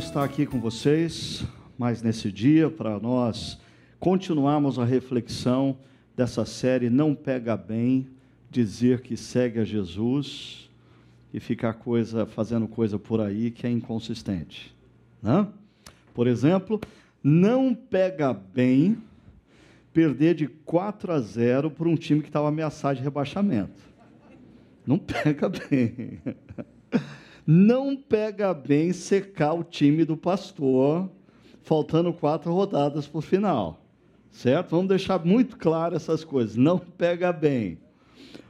Estar aqui com vocês, mais nesse dia, para nós continuarmos a reflexão dessa série Não Pega Bem dizer que segue a Jesus e ficar coisa, fazendo coisa por aí que é inconsistente. Né? Por exemplo, não pega bem perder de 4 a 0 por um time que estava ameaçado de rebaixamento. Não pega bem. Não pega bem secar o time do pastor, faltando quatro rodadas para o final. Certo? Vamos deixar muito claro essas coisas. Não pega bem.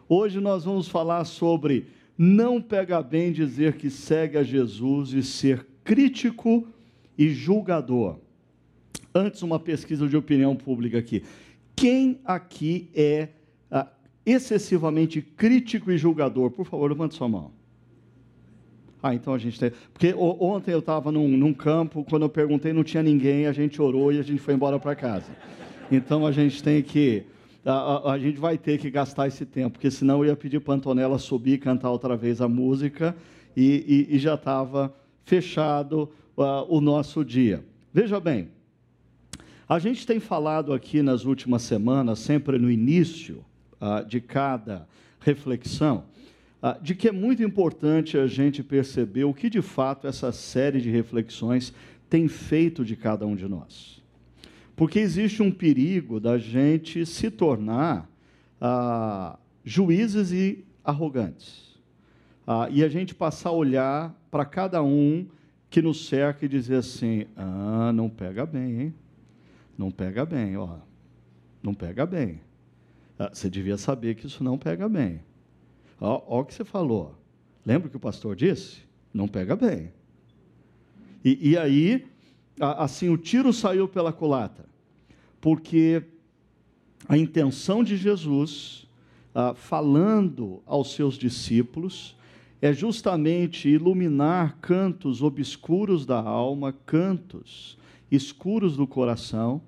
Hoje nós vamos falar sobre não pega bem dizer que segue a Jesus e ser crítico e julgador. Antes, uma pesquisa de opinião pública aqui. Quem aqui é ah, excessivamente crítico e julgador? Por favor, levante sua mão. Ah, então a gente tem. Porque ontem eu estava num, num, campo, quando eu perguntei, não tinha ninguém, a gente orou e a gente foi embora para casa. Então a gente tem que. A, a, a, gente vai ter que gastar esse tempo, porque senão eu ia pedir para Antonella subir e cantar outra vez a música e, e, e já estava fechado uh, o nosso dia. Veja bem, a gente tem falado aqui nas últimas semanas, sempre no início uh, de cada reflexão, de que é muito importante a gente perceber o que de fato essa série de reflexões tem feito de cada um de nós. Porque existe um perigo da gente se tornar uh, juízes e arrogantes. e a gente passar a olhar para cada um que nos cerca e dizer assim: ah, não pega bem, hein? Não pega bem, ó. Não pega bem. Ah, você devia saber que isso não pega bem. Ó o que você falou. Lembra o que o pastor disse? Não pega bem. E, e aí, assim, o tiro saiu pela culatra. Porque a intenção de Jesus, ah, falando aos seus discípulos, é justamente iluminar cantos obscuros da alma, cantos escuros do coração,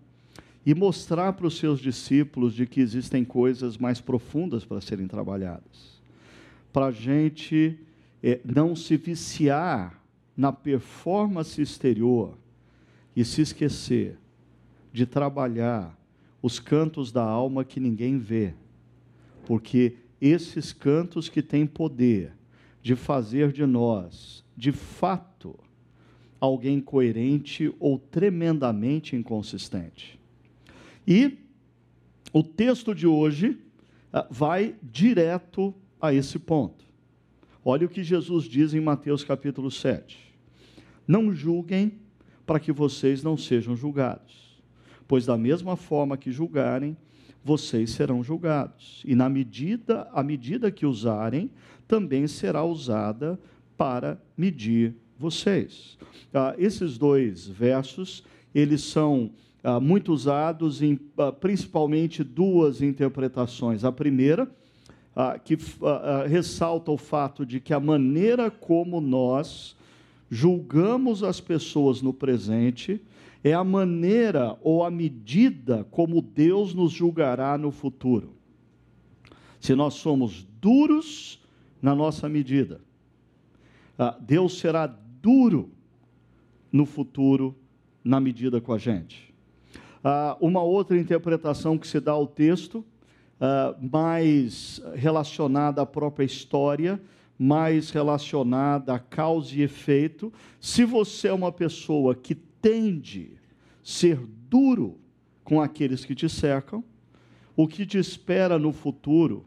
e mostrar para os seus discípulos de que existem coisas mais profundas para serem trabalhadas. Para a gente é, não se viciar na performance exterior e se esquecer de trabalhar os cantos da alma que ninguém vê, porque esses cantos que têm poder de fazer de nós, de fato, alguém coerente ou tremendamente inconsistente. E o texto de hoje uh, vai direto a esse ponto. Olha o que Jesus diz em Mateus capítulo 7. Não julguem para que vocês não sejam julgados, pois da mesma forma que julgarem, vocês serão julgados. E na medida, a medida que usarem, também será usada para medir vocês. Ah, esses dois versos, eles são ah, muito usados em ah, principalmente duas interpretações. A primeira, ah, que ah, ah, ressalta o fato de que a maneira como nós julgamos as pessoas no presente é a maneira ou a medida como Deus nos julgará no futuro. Se nós somos duros na nossa medida, Deus será duro no futuro na medida com a gente. Uma outra interpretação que se dá ao texto, ah, mais relacionada à própria história, mais relacionada a causa e efeito. Se você é uma pessoa que tende a ser duro com aqueles que te cercam, o que te espera no futuro,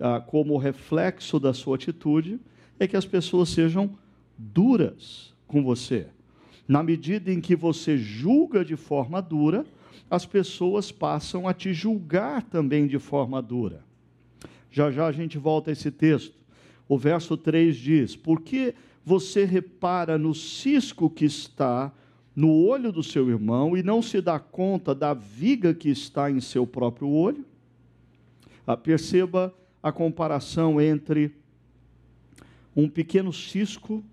ah, como reflexo da sua atitude, é que as pessoas sejam duras com você. Na medida em que você julga de forma dura, as pessoas passam a te julgar também de forma dura. Já já a gente volta a esse texto. O verso 3 diz: Por que você repara no cisco que está no olho do seu irmão e não se dá conta da viga que está em seu próprio olho? Ah, perceba a comparação entre um pequeno cisco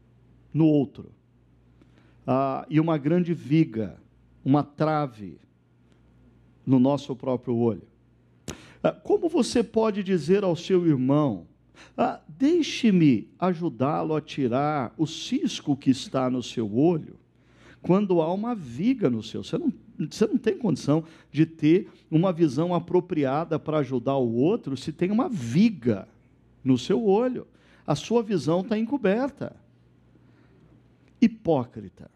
no outro ah, e uma grande viga, uma trave no nosso próprio olho. Ah, como você pode dizer ao seu irmão, Ah, Deixe-me ajudá-lo a tirar o cisco que está no seu olho, quando há uma viga no seu. Você não, você não tem condição de ter uma visão apropriada para ajudar o outro se tem uma viga no seu olho. A sua visão está encoberta. Hipócrita.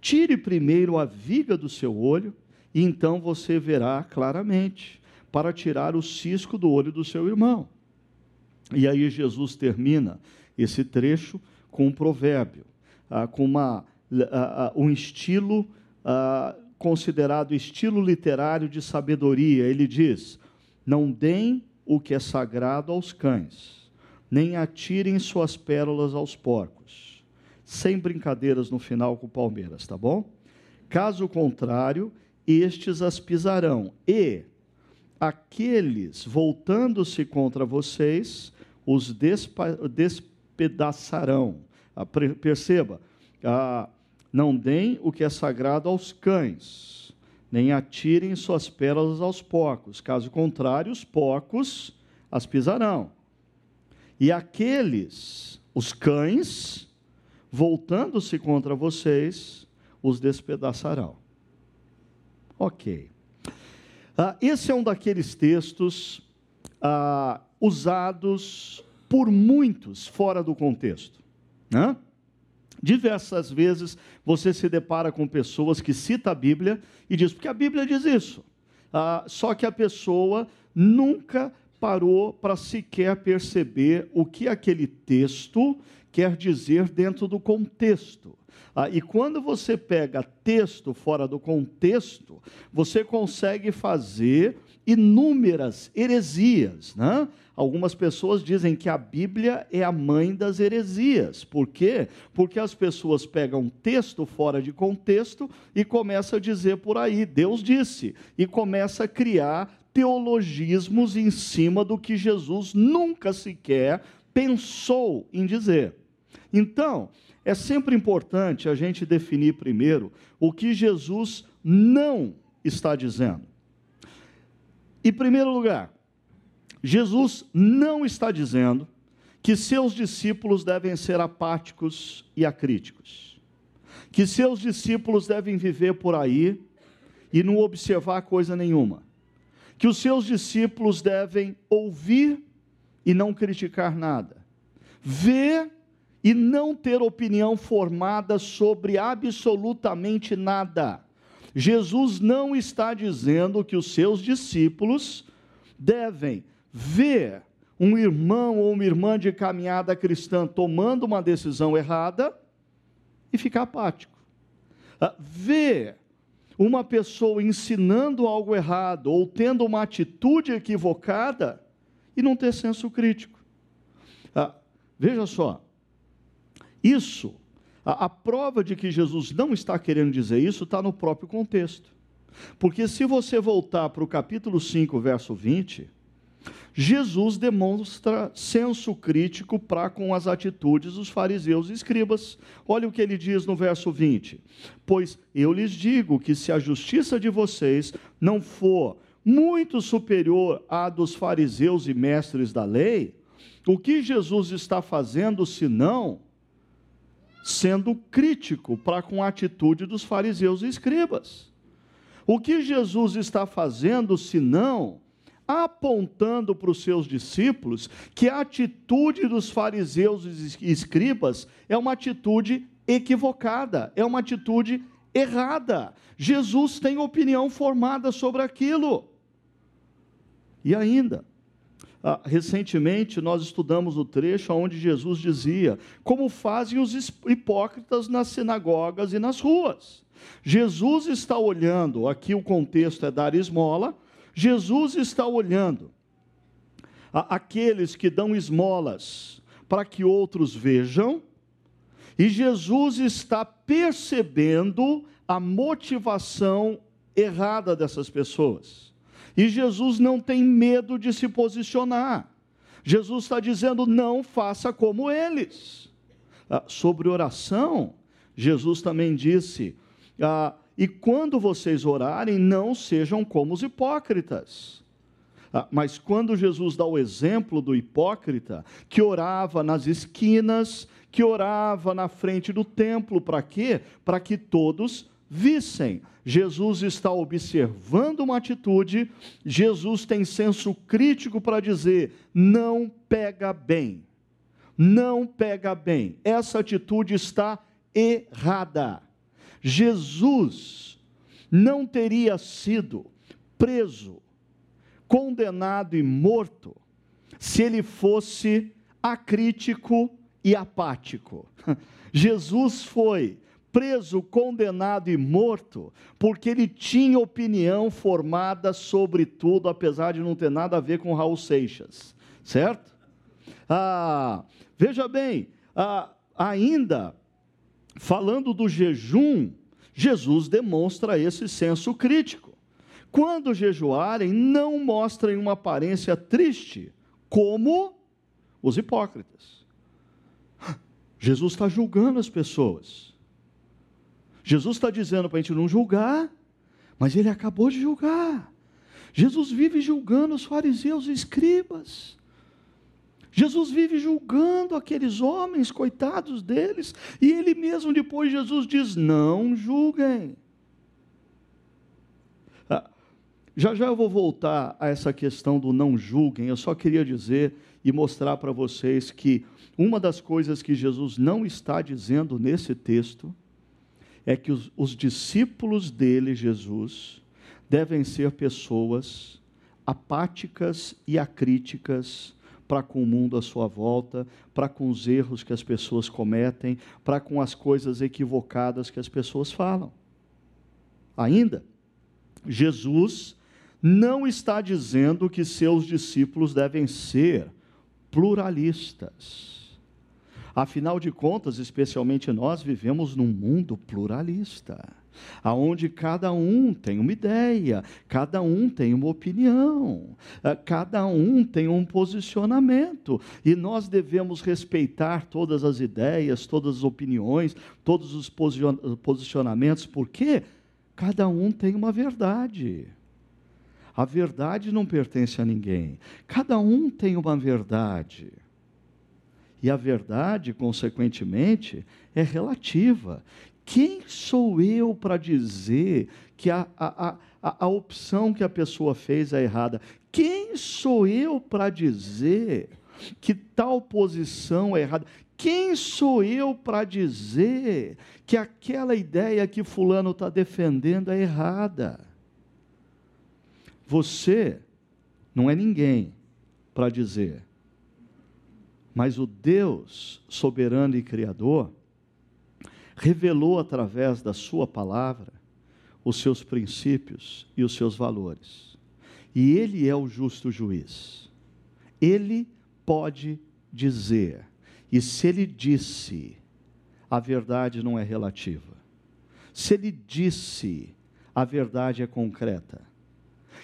Tire primeiro a viga do seu olho, e então você verá claramente, para tirar o cisco do olho do seu irmão. E aí Jesus termina esse trecho com um provérbio, ah, com uma, ah, ah, um estilo considerado estilo literário de sabedoria. Ele diz: Não deem o que é sagrado aos cães, nem atirem suas pérolas aos porcos. Sem brincadeiras no final com o Palmeiras, tá bom? Caso contrário, estes as pisarão, e aqueles voltando-se contra vocês os despedaçarão. Ah, perceba, ah, não deem o que é sagrado aos cães, nem atirem suas pérolas aos porcos, caso contrário, os porcos as pisarão. E aqueles, os cães, voltando-se contra vocês, os despedaçarão. Ok. Ah, esse é um daqueles textos ah, usados por muitos fora do contexto. Né? Diversas vezes você se depara com pessoas que citam a Bíblia e diz, porque a Bíblia diz isso. Ah, só que a pessoa nunca parou para sequer perceber o que aquele texto quer dizer dentro do contexto. Ah, e quando você pega texto fora do contexto, você consegue fazer inúmeras heresias. Né? Algumas pessoas dizem que a Bíblia é a mãe das heresias. Por quê? Porque as pessoas pegam texto fora de contexto e começam a dizer por aí, Deus disse, e começa a criar teologismos em cima do que Jesus nunca sequer pensou em dizer. Então, é sempre importante a gente definir primeiro o que Jesus não está dizendo. Em primeiro lugar, Jesus não está dizendo que seus discípulos devem ser apáticos e acríticos, que seus discípulos devem viver por aí e não observar coisa nenhuma, que os seus discípulos devem ouvir e não criticar nada, ver e não ter opinião formada sobre absolutamente nada Jesus não está dizendo que os seus discípulos devem ver um irmão ou uma irmã de caminhada cristã tomando uma decisão errada e ficar apático. Ah, ver uma pessoa ensinando algo errado ou tendo uma atitude equivocada e não ter senso crítico. Ah, veja só, isso a, a prova de que Jesus não está querendo dizer isso está no próprio contexto. Porque se você voltar para o capítulo 5, verso 20, Jesus demonstra senso crítico para com as atitudes dos fariseus e escribas. Olha o que ele diz no verso 20: Pois eu lhes digo que se a justiça de vocês não for muito superior à dos fariseus e mestres da lei, o que Jesus está fazendo senão sendo crítico para com a atitude dos fariseus e escribas. O que Jesus está fazendo, senão apontando para os seus discípulos que a atitude dos fariseus e escribas é uma atitude equivocada, é uma atitude errada. Jesus tem opinião formada sobre aquilo. E ainda, recentemente nós estudamos o trecho onde Jesus dizia: Como fazem os hipócritas nas sinagogas e nas ruas. Jesus está olhando, aqui o contexto é dar esmola, Jesus está olhando aqueles que dão esmolas para que outros vejam, e Jesus está percebendo a motivação errada dessas pessoas. E Jesus não tem medo de se posicionar. Jesus está dizendo: não faça como eles. Ah, sobre oração, Jesus também disse: ah, e quando vocês orarem, não sejam como os hipócritas. Ah, mas quando Jesus dá o exemplo do hipócrita, que orava nas esquinas, que orava na frente do templo, para quê? Para que todos vissem. Jesus está observando uma atitude, Jesus tem senso crítico para dizer: não pega bem. Não pega bem. Essa atitude está errada. Jesus não teria sido preso condenado e morto se ele fosse acrítico e apático. Jesus foi preso, condenado e morto, porque ele tinha opinião formada sobre tudo, apesar de não ter nada a ver com Raul Seixas, certo? Ah, veja bem, ah, ainda falando do jejum, Jesus demonstra esse senso crítico. Quando jejuarem, não mostrem uma aparência triste, como os hipócritas. Jesus está julgando as pessoas. Jesus está dizendo para a gente não julgar, mas ele acabou de julgar. Jesus vive julgando os fariseus e escribas. Jesus vive julgando aqueles homens, coitados deles, e ele mesmo depois Jesus diz: não julguem. Já já eu vou voltar a essa questão do não julguem. Eu só queria dizer e mostrar para vocês que uma das coisas que Jesus não está dizendo nesse texto é que os, os discípulos dele, Jesus, devem ser pessoas apáticas e acríticas para com o mundo à sua volta, para com os erros que as pessoas cometem, para com as coisas equivocadas que as pessoas falam. Ainda, Jesus não está dizendo que seus discípulos devem ser pluralistas. Afinal de contas, especialmente nós vivemos num mundo pluralista, aonde cada um tem uma ideia, cada um tem uma opinião, eh, cada um tem um posicionamento, e nós devemos respeitar todas as ideias, todas as opiniões, todos os posicionamentos, porque cada um tem uma verdade. A verdade não pertence a ninguém. Cada um tem uma verdade. E a verdade, consequentemente, é relativa. Quem sou eu para dizer que a, a, a, a opção que a pessoa fez é errada? Quem sou eu para dizer que tal posição é errada? Quem sou eu para dizer que aquela ideia que Fulano está defendendo é errada? Você não é ninguém para dizer, mas o Deus soberano e criador revelou através da Sua palavra os seus princípios e os seus valores. E Ele é o justo juiz. Ele pode dizer, e se Ele disse, a verdade não é relativa. Se Ele disse, a verdade é concreta.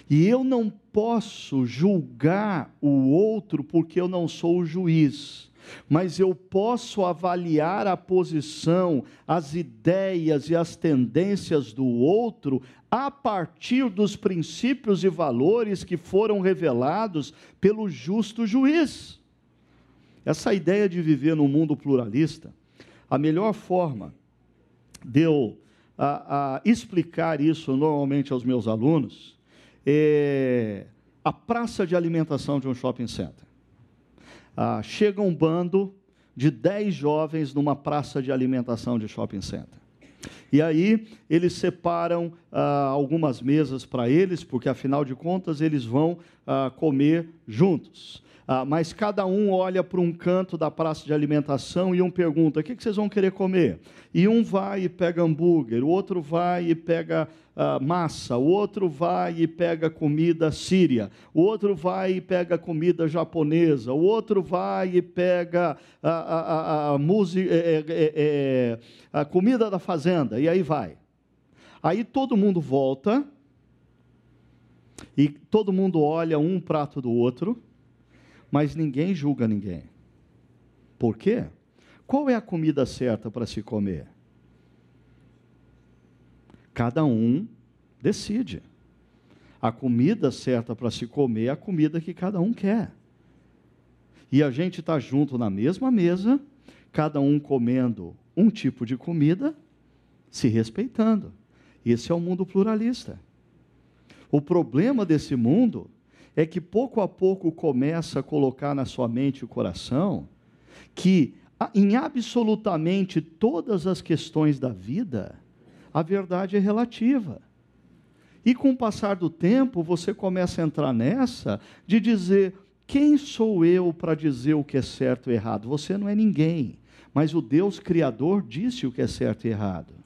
E eu não posso julgar o outro porque eu não sou o juiz, mas eu posso avaliar a posição, as ideias e as tendências do outro a partir dos princípios e valores que foram revelados pelo justo juiz. Essa ideia de viver num mundo pluralista, a melhor forma de eu a, a explicar isso normalmente aos meus alunos é, a praça de alimentação de um shopping center. Ah, chega um bando de 10 jovens numa praça de alimentação de shopping center. E aí eles separam ah, algumas mesas para eles, porque afinal de contas eles vão ah, comer juntos. Ah, mas cada um olha para um canto da praça de alimentação e um pergunta: o que, vocês vão querer comer? E um vai e pega hambúrguer, o outro vai e pega ah, massa, o outro vai e pega comida síria, o outro vai e pega comida japonesa, o outro vai e pega a, a, a, é, é, é, a comida da fazenda, e aí vai. Aí todo mundo volta e todo mundo olha um prato do outro mas ninguém julga ninguém. Por quê? Qual é a comida certa para se comer? Cada um decide. A comida certa para se comer é a comida que cada um quer. E a gente está junto na mesma mesa, cada um comendo um tipo de comida, se respeitando. Esse é o mundo pluralista. O problema desse mundo é que pouco a pouco começa a colocar na sua mente e coração que em absolutamente todas as questões da vida, a verdade é relativa. E com o passar do tempo, você começa a entrar nessa de dizer: quem sou eu para dizer o que é certo e errado? Você não é ninguém, mas o Deus Criador disse o que é certo e errado.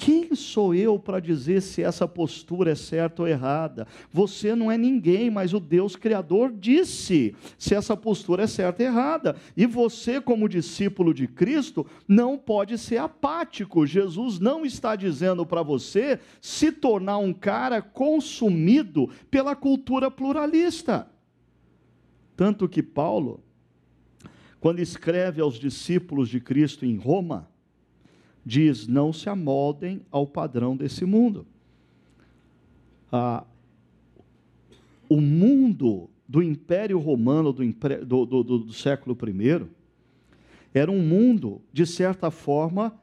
Quem sou eu para dizer se essa postura é certa ou errada? Você não é ninguém, mas o Deus Criador disse se essa postura é certa ou errada. E você, como discípulo de Cristo, não pode ser apático. Jesus não está dizendo para você se tornar um cara consumido pela cultura pluralista. Tanto que Paulo, quando escreve aos discípulos de Cristo em Roma, diz: não se amoldem ao padrão desse mundo. Ah, o mundo do Império Romano do, do, do, do século I era um mundo, de certa forma,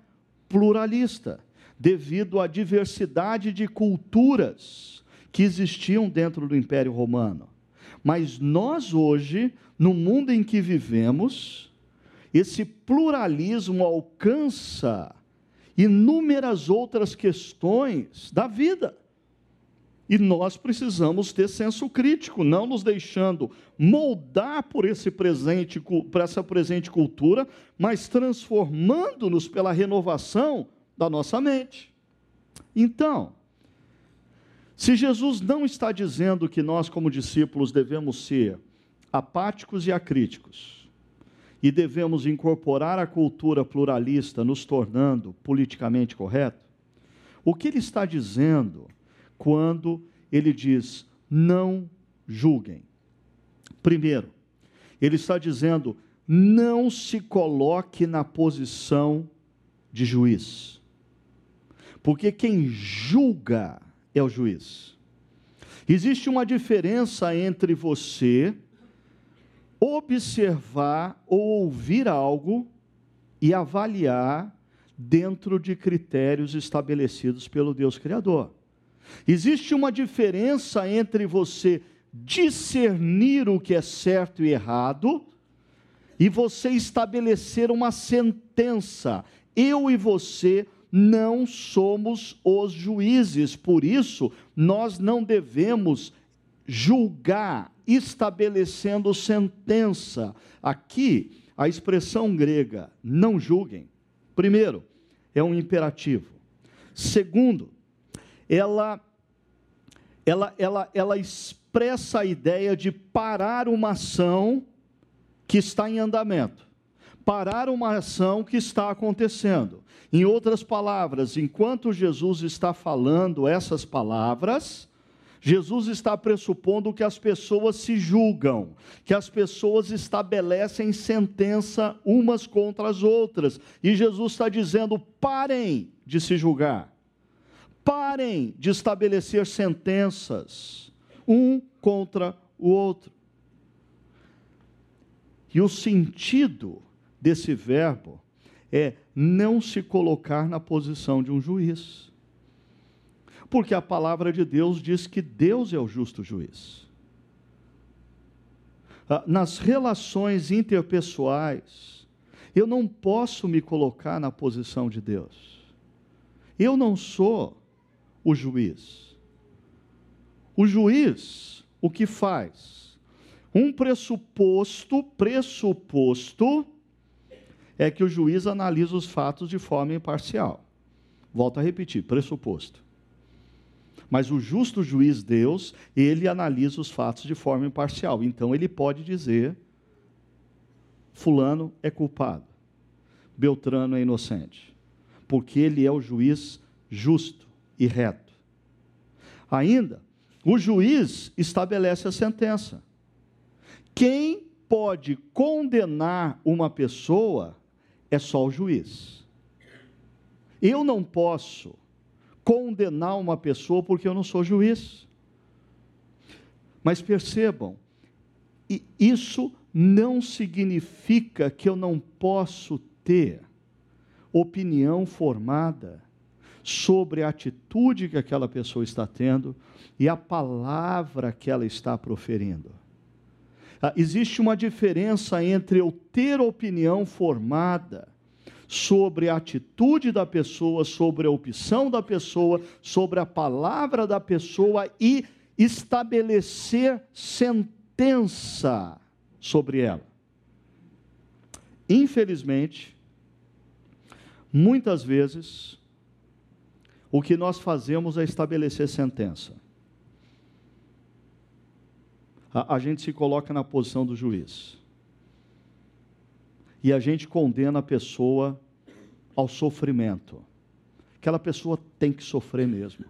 pluralista, devido à diversidade de culturas que existiam dentro do Império Romano. Mas nós hoje, no mundo em que vivemos, esse pluralismo alcança inúmeras outras questões da vida. E nós precisamos ter senso crítico, não nos deixando moldar por esse presente, por essa presente cultura, mas transformando-nos pela renovação da nossa mente. Então, se Jesus não está dizendo que nós, como discípulos, devemos ser apáticos e acríticos, e devemos incorporar a cultura pluralista, nos tornando politicamente correto? O que ele está dizendo quando ele diz não julguem? Primeiro, ele está dizendo não se coloque na posição de juiz. Porque quem julga é o juiz. Existe uma diferença entre você observar ou ouvir algo e avaliar dentro de critérios estabelecidos pelo Deus Criador. Existe uma diferença entre você discernir o que é certo e errado e você estabelecer uma sentença. Eu e você não somos os juízes, por isso nós não devemos julgar estabelecendo sentença. Aqui, a expressão grega não julguem, primeiro, é um imperativo. Segundo, ela ela ela ela expressa a ideia de parar uma ação que está em andamento. Parar uma ação que está acontecendo. Em outras palavras, enquanto Jesus está falando essas palavras, Jesus está pressupondo que as pessoas se julgam, que as pessoas estabelecem sentença umas contra as outras. E Jesus está dizendo: parem de se julgar, parem de estabelecer sentenças, um contra o outro. E o sentido desse verbo é não se colocar na posição de um juiz. Porque a palavra de Deus diz que Deus é o justo juiz. Ah, nas relações interpessoais, eu não posso me colocar na posição de Deus. Eu não sou o juiz. O juiz, o que faz? Um pressuposto, pressuposto, é que o juiz analisa os fatos de forma imparcial. Volto a repetir, pressuposto. Mas o justo juiz Deus, ele analisa os fatos de forma imparcial. Então ele pode dizer: Fulano é culpado, Beltrano é inocente, porque ele é o juiz justo e reto. Ainda, o juiz estabelece a sentença. Quem pode condenar uma pessoa é só o juiz. Eu não posso condenar uma pessoa porque eu não sou juiz. Mas percebam, isso não significa que eu não posso ter opinião formada sobre a atitude que aquela pessoa está tendo e a palavra que ela está proferindo. Ah, existe uma diferença entre eu ter opinião formada sobre a atitude da pessoa, sobre a opção da pessoa, sobre a palavra da pessoa e estabelecer sentença sobre ela. Infelizmente, muitas vezes, o que nós fazemos é estabelecer sentença. A, gente se coloca na posição do juiz. E a gente condena a pessoa ao sofrimento. Aquela pessoa tem que sofrer mesmo.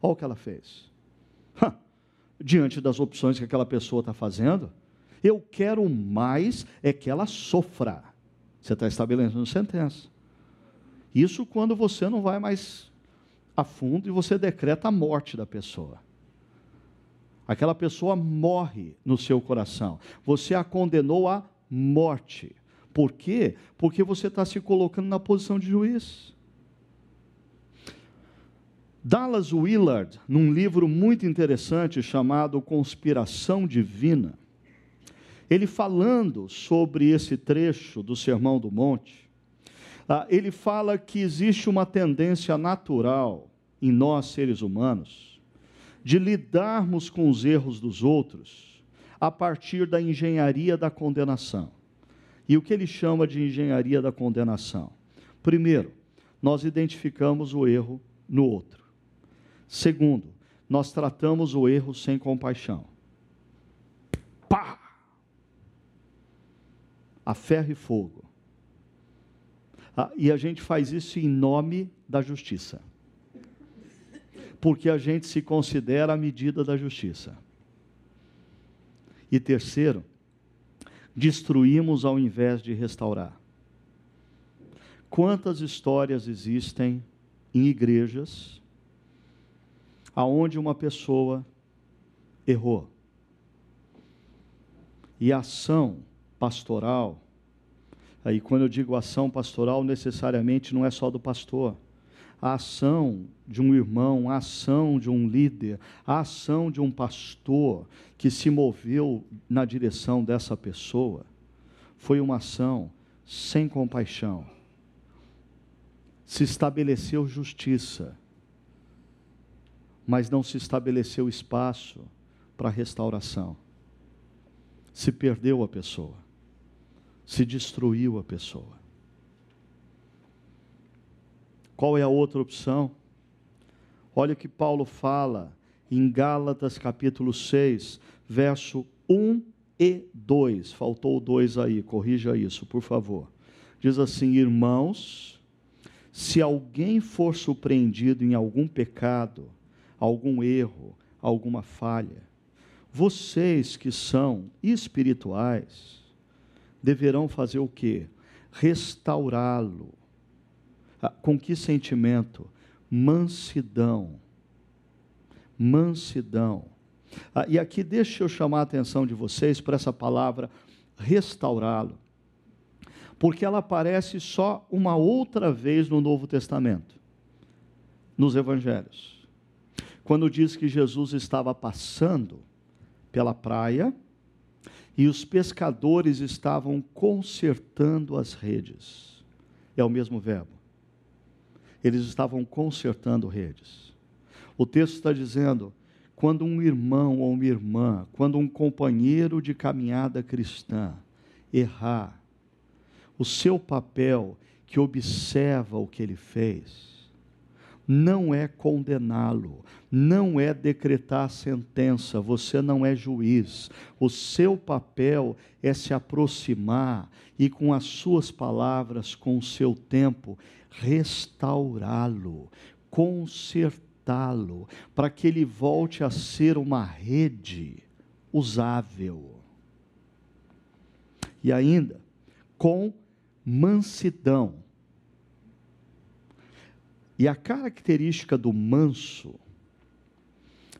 Olha o que ela fez. Diante das opções que aquela pessoa está fazendo, eu quero mais é que ela sofra. Você está estabelecendo sentença. Isso quando você não vai mais a fundo e você decreta a morte da pessoa. Aquela pessoa morre no seu coração. Você a condenou à morte. Por quê? Porque você está se colocando na posição de juiz. Dallas Willard, num livro muito interessante chamado Conspiração Divina, ele falando sobre esse trecho do Sermão do Monte, ah, ele fala que existe uma tendência natural em nós, seres humanos, de lidarmos com os erros dos outros a partir da engenharia da condenação. E o que ele chama de engenharia da condenação? Primeiro, nós identificamos o erro no outro. Segundo, nós tratamos o erro sem compaixão. Pá! A ferro e fogo. Ah, e a gente faz isso em nome da justiça. Porque a gente se considera a medida da justiça. E terceiro, destruímos ao invés de restaurar. Quantas histórias existem em igrejas aonde uma pessoa errou e a ação pastoral, aí quando eu digo ação pastoral, necessariamente não é só do pastor, a ação de um irmão, a ação de um líder, a ação de um pastor que se moveu na direção dessa pessoa, foi uma ação sem compaixão. Se estabeleceu justiça, mas não se estabeleceu espaço para restauração. Se perdeu a pessoa, se destruiu a pessoa. Qual é a outra opção? Olha o que Paulo fala em Gálatas capítulo 6, verso 1 e 2. Faltou o 2 aí, corrija isso, por favor. Diz assim: Irmãos, se alguém for surpreendido em algum pecado, algum erro, alguma falha, vocês que são espirituais, deverão fazer o quê? Restaurá-lo com que sentimento? Mansidão. Mansidão. Ah, e aqui deixa eu chamar a atenção de vocês para essa palavra restaurá-lo. Porque ela aparece só uma outra vez no Novo Testamento, nos Evangelhos. Quando diz que Jesus estava passando pela praia e os pescadores estavam consertando as redes. É o mesmo verbo eles estavam consertando redes. O texto está dizendo: quando um irmão ou uma irmã, quando um companheiro de caminhada cristã errar, o seu papel que observa o que ele fez, não é condená-lo, não é decretar sentença, você não é juiz. O seu papel é se aproximar e, com as suas palavras, com o seu tempo, restaurá-lo, consertá-lo, para que ele volte a ser uma rede usável. E ainda, com mansidão e a característica do manso,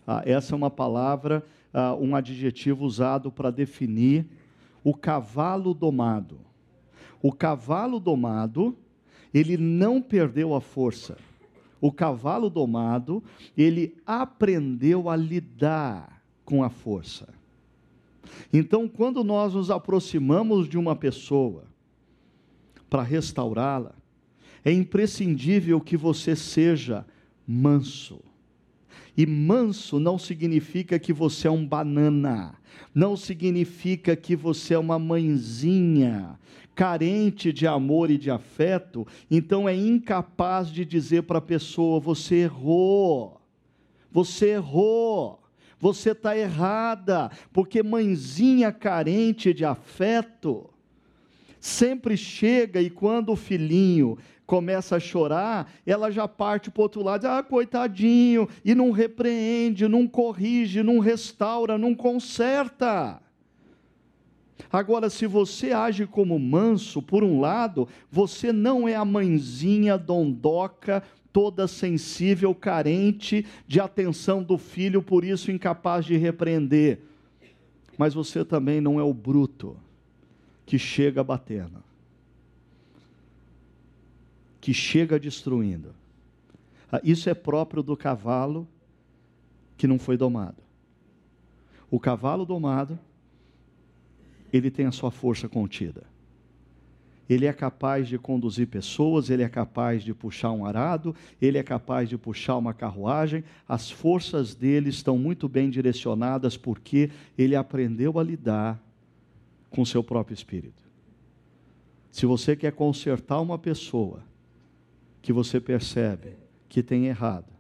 ah, essa é uma palavra uh, um adjetivo usado para definir o cavalo domado. O cavalo domado, ele não perdeu a força. O cavalo domado, ele aprendeu a lidar com a força. Então, quando nós nos aproximamos de uma pessoa para restaurá-la, é imprescindível que você seja manso. E manso não significa que você é um banana, não significa que você é uma mãezinha, carente de amor e de afeto, então é incapaz de dizer para a pessoa: você errou, você errou. Você está errada, porque mãezinha carente de afeto sempre chega e quando o filhinho começa a chorar, ela já parte para o outro lado, ah, coitadinho, e não repreende, não corrige, não restaura, não conserta. Agora, se você age como manso, por um lado, você não é a mãezinha dondoca, toda sensível, carente de atenção do filho, por isso incapaz de repreender. Mas você também não é o bruto que chega batendo que chega destruindo. Ah, isso é próprio do cavalo que não foi domado. O cavalo domado, ele tem a sua força contida. Ele é capaz de conduzir pessoas, ele é capaz de puxar um arado, ele é capaz de puxar uma carruagem. As forças dele estão muito bem direcionadas porque ele aprendeu a lidar com seu próprio espírito. Se você quer consertar uma pessoa, que você percebe que tem errado,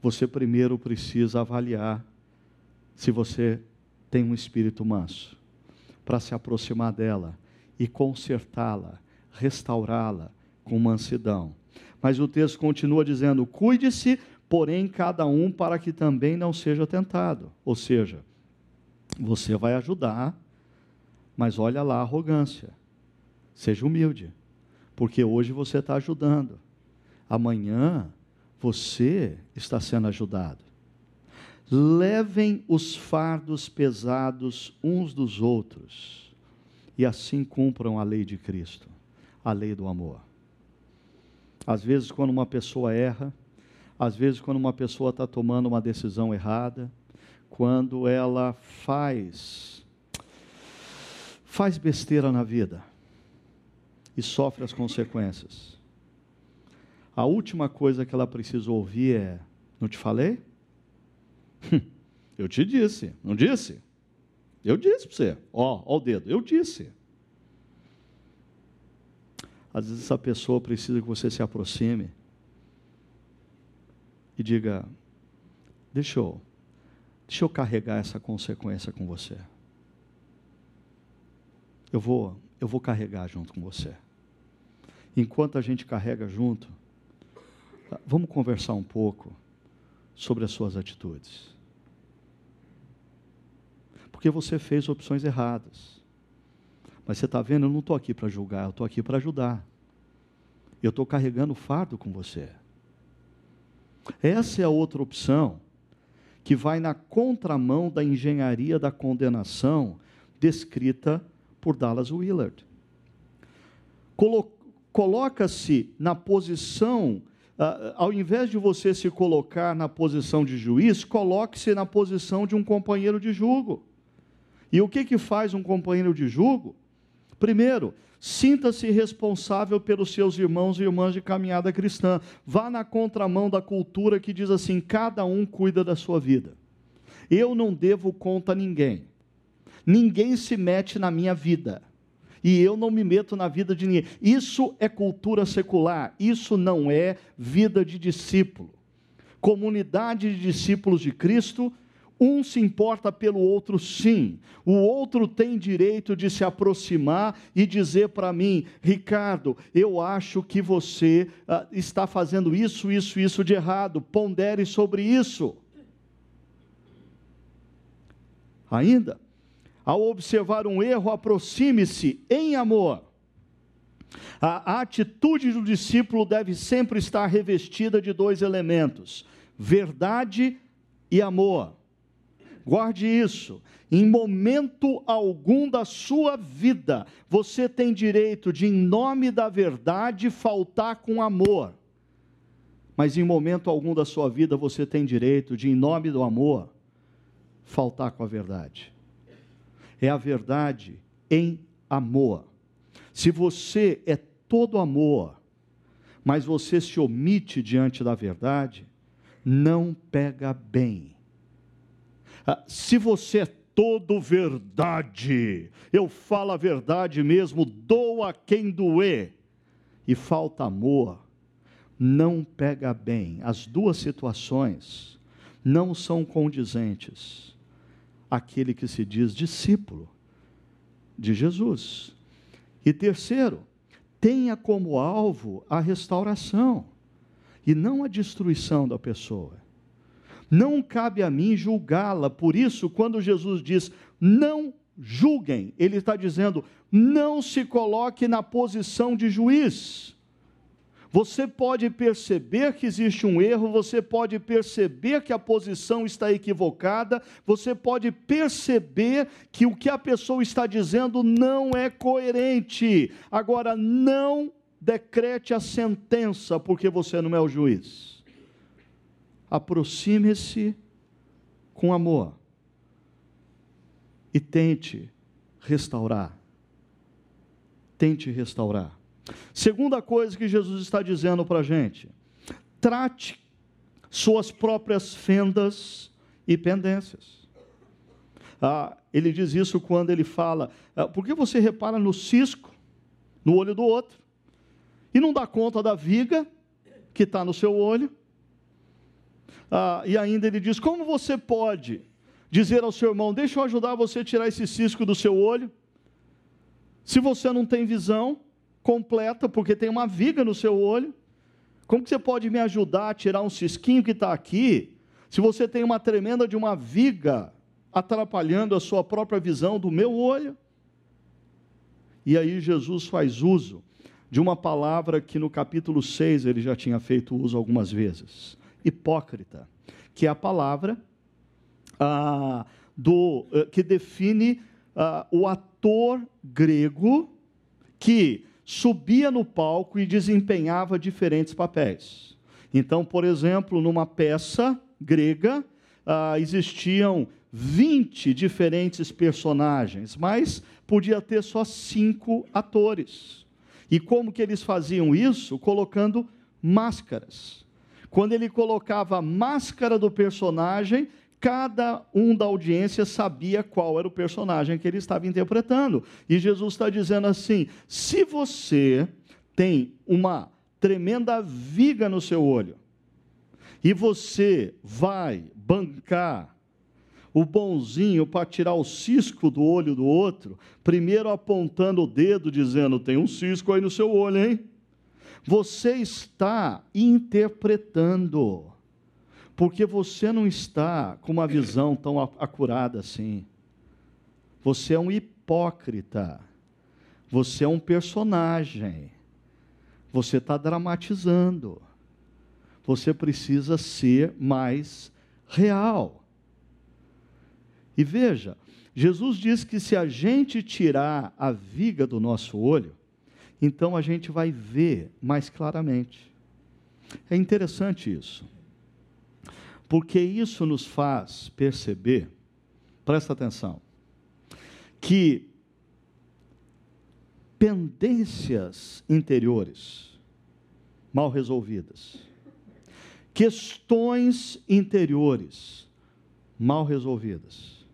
você primeiro precisa avaliar se você tem um espírito manso, para se aproximar dela e consertá-la, restaurá-la com mansidão. Mas o texto continua dizendo: cuide-se, porém, cada um para que também não seja tentado. Ou seja, você vai ajudar, mas olha lá a arrogância. Seja humilde porque hoje você está ajudando, amanhã você está sendo ajudado. Levem os fardos pesados uns dos outros, e assim cumpram a lei de Cristo, a lei do amor. Às vezes, quando uma pessoa erra, às vezes, quando uma pessoa está tomando uma decisão errada, quando ela faz, faz besteira na vida, e sofre as consequências. A última coisa que ela precisa ouvir é: Não te falei? Eu te disse, não disse? Eu disse para você, ó, ó o dedo, eu disse. Às vezes essa pessoa precisa que você se aproxime e diga: deixa eu, deixa eu carregar essa consequência com você. Eu vou, eu vou carregar junto com você enquanto a gente carrega junto, vamos conversar um pouco sobre as suas atitudes. Porque você fez opções erradas. Mas você está vendo, eu não estou aqui para julgar, eu estou aqui para ajudar. Eu estou carregando o fardo com você. Essa é a outra opção que vai na contramão da engenharia da condenação descrita por Dallas Willard. Colocou coloca-se na posição, uh, ao invés de você se colocar na posição de juiz, coloque-se na posição de um companheiro de julgo. E o que, que faz um companheiro de julgo? Primeiro, sinta-se responsável pelos seus irmãos e irmãs de caminhada cristã. Vá na contramão da cultura que diz assim: cada um cuida da sua vida. Eu não devo conta a ninguém. Ninguém se mete na minha vida e eu não me meto na vida de ninguém. Isso é cultura secular, isso não é vida de discípulo. Comunidade de discípulos de Cristo, um se importa pelo outro, sim. O outro tem direito de se aproximar e dizer para mim: Ricardo, eu acho que você uh, está fazendo isso, isso, isso de errado. Pondere sobre isso. Ainda, ao observar um erro, aproxime-se em amor. A, atitude do discípulo deve sempre estar revestida de dois elementos: verdade e amor. Guarde isso. Em momento algum da sua vida, você tem direito de, em nome da verdade, faltar com amor. Mas em momento algum da sua vida, você tem direito de, em nome do amor, faltar com a verdade. É a verdade em amor. Se você é todo amor, mas você se omite diante da verdade, não pega bem. Ah, se você é todo verdade, eu falo a verdade mesmo, doa quem doer, e falta amor, não pega bem. As duas situações não são condizentes. Aquele que se diz discípulo de Jesus. E terceiro, tenha como alvo a restauração e não a destruição da pessoa. Não cabe a mim julgá-la, por isso, quando Jesus diz não julguem, ele está dizendo não se coloque na posição de juiz. Você pode perceber que existe um erro, você pode perceber que a posição está equivocada, você pode perceber que o que a pessoa está dizendo não é coerente. Agora, não decrete a sentença, porque você não é o juiz. Aproxime-se com amor e tente restaurar. Tente restaurar. Segunda coisa que Jesus está dizendo para a gente: trate suas próprias fendas e pendências. Ah, ele diz isso quando ele fala: ah, por que você repara no cisco, no olho do outro, e não dá conta da viga que está no seu olho? Ah, e ainda ele diz: como você pode dizer ao seu irmão, deixa eu ajudar você a tirar esse cisco do seu olho, se você não tem visão? Completa, porque tem uma viga no seu olho. Como que você pode me ajudar a tirar um cisquinho que está aqui, se você tem uma tremenda de uma viga atrapalhando a sua própria visão do meu olho? E aí Jesus faz uso de uma palavra que no capítulo 6 ele já tinha feito uso algumas vezes: hipócrita, que é a palavra ah, do, eh, que define ah, o ator grego que subia no palco e desempenhava diferentes papéis. Então, por exemplo, numa peça grega, ah, existiam 20 diferentes personagens, mas podia ter só cinco atores. E como que eles faziam isso? Colocando máscaras. Quando ele colocava a máscara do personagem, cada um da audiência sabia qual era o personagem que ele estava interpretando. E Jesus está dizendo assim: se você tem uma tremenda viga no seu olho, e você vai bancar o bonzinho para tirar o cisco do olho do outro, primeiro apontando o dedo, dizendo: tem um cisco aí no seu olho, hein? Você está interpretando porque você não está com uma visão tão acurada assim. Você é um hipócrita. Você é um personagem. Você está dramatizando. Você precisa ser mais real. E veja, Jesus diz que se a gente tirar a viga do nosso olho, então a gente vai ver mais claramente. É interessante isso porque isso nos faz perceber, presta atenção, que pendências interiores mal resolvidas, questões interiores mal resolvidas,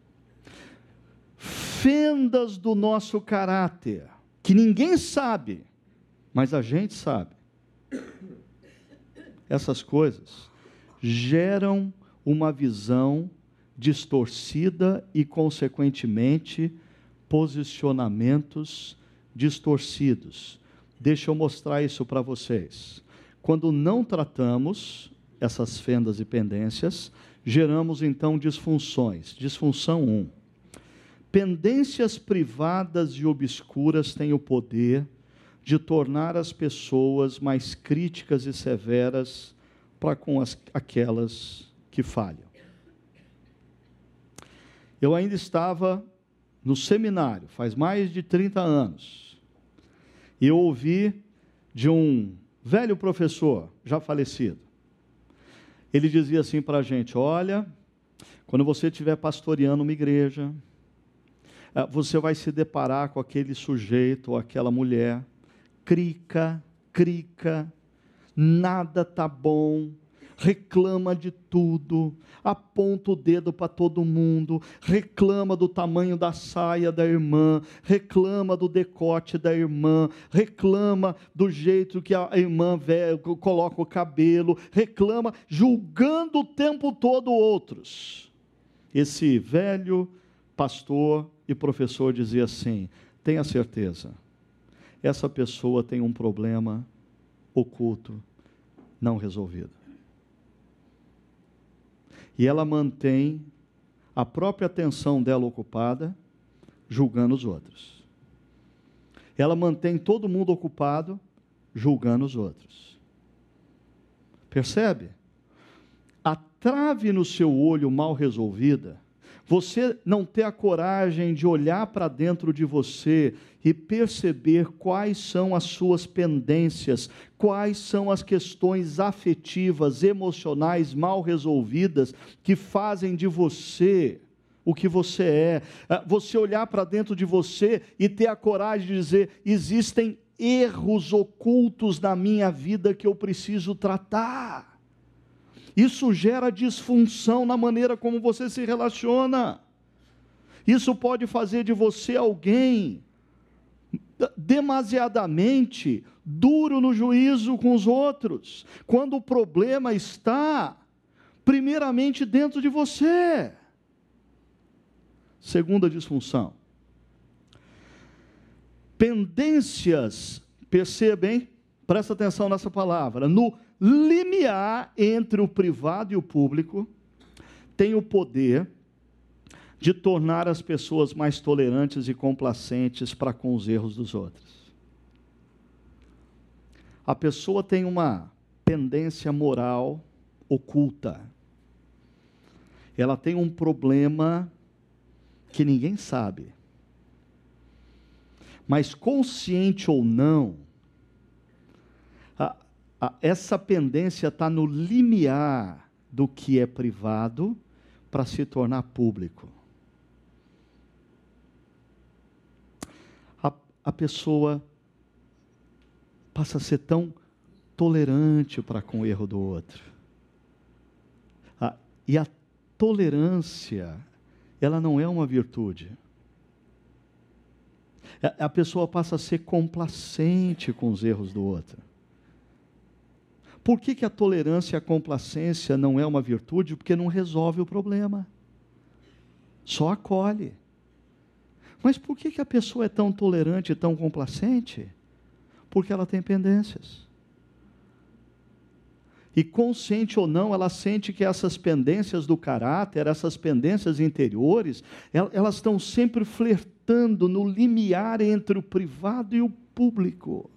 fendas do nosso caráter, que ninguém sabe, mas a gente sabe. Essas coisas geram uma visão distorcida e, consequentemente, posicionamentos distorcidos. Deixa eu mostrar isso para vocês. Quando não tratamos essas fendas e pendências, geramos então disfunções. Disfunção 1. Pendências privadas e obscuras têm o poder de tornar as pessoas mais críticas e severas para com as, aquelas que falham. Eu ainda estava no seminário, faz mais de 30 anos, e eu ouvi de um velho professor, já falecido. Ele dizia assim para a gente: Olha, quando você estiver pastoreando uma igreja, eh, você vai se deparar com aquele sujeito ou aquela mulher, crica, crica, nada tá bom, reclama de tudo, aponta o dedo para todo mundo, reclama do tamanho da saia da irmã, reclama do decote da irmã, reclama do jeito que a irmã coloca o cabelo, reclama, julgando o tempo todo outros. Esse velho pastor e professor dizia assim: tenha certeza, essa pessoa tem um problema oculto, não resolvido e ela mantém a própria atenção dela ocupada, julgando os outros. Ela mantém todo mundo ocupado, julgando os outros. Percebe? A trave no seu olho mal resolvida você não ter a coragem de olhar para dentro de você e perceber quais são as suas pendências, quais são as questões afetivas, emocionais mal resolvidas que fazem de você o que você é. Ah, você olhar para dentro de você e ter a coragem de dizer: existem erros ocultos na minha vida que eu preciso tratar. Isso gera disfunção na maneira como você se relaciona. Isso pode fazer de você alguém demasiadamente duro no juízo com os outros, quando o problema está primeiramente dentro de você. Segunda disfunção. Pendências, percebem? Presta atenção nessa palavra. No limiar entre o privado e o público tem o poder de tornar as pessoas mais tolerantes e complacentes para com os erros dos outros. A pessoa tem uma pendência moral oculta. Ela tem um problema que ninguém sabe. Mas consciente ou não, essa pendência está no limiar do que é privado para se tornar público. A, pessoa passa a ser tão tolerante para com o erro do outro. A, e a tolerância, ela não é uma virtude. A, a pessoa passa a ser complacente com os erros do outro. Por que, que a tolerância e a complacência não é uma virtude? Porque não resolve o problema. Só acolhe. Mas por que, que a pessoa é tão tolerante e tão complacente? Porque ela tem pendências. E consciente ou não, ela sente que essas pendências do caráter, essas pendências interiores, elas estão sempre flertando no limiar entre o privado e o público.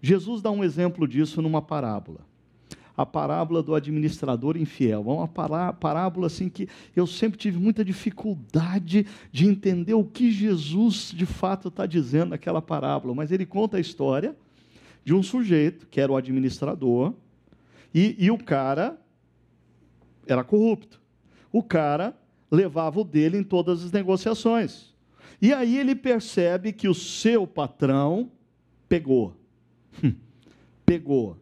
Jesus dá um exemplo disso numa parábola. A parábola do administrador infiel. É uma parábola assim que eu sempre tive muita dificuldade de entender o que Jesus de fato está dizendo naquela parábola. Mas ele conta a história de um sujeito que era o administrador e, e o cara era corrupto. O cara levava o dele em todas as negociações. E aí ele percebe que o seu patrão pegou pegou.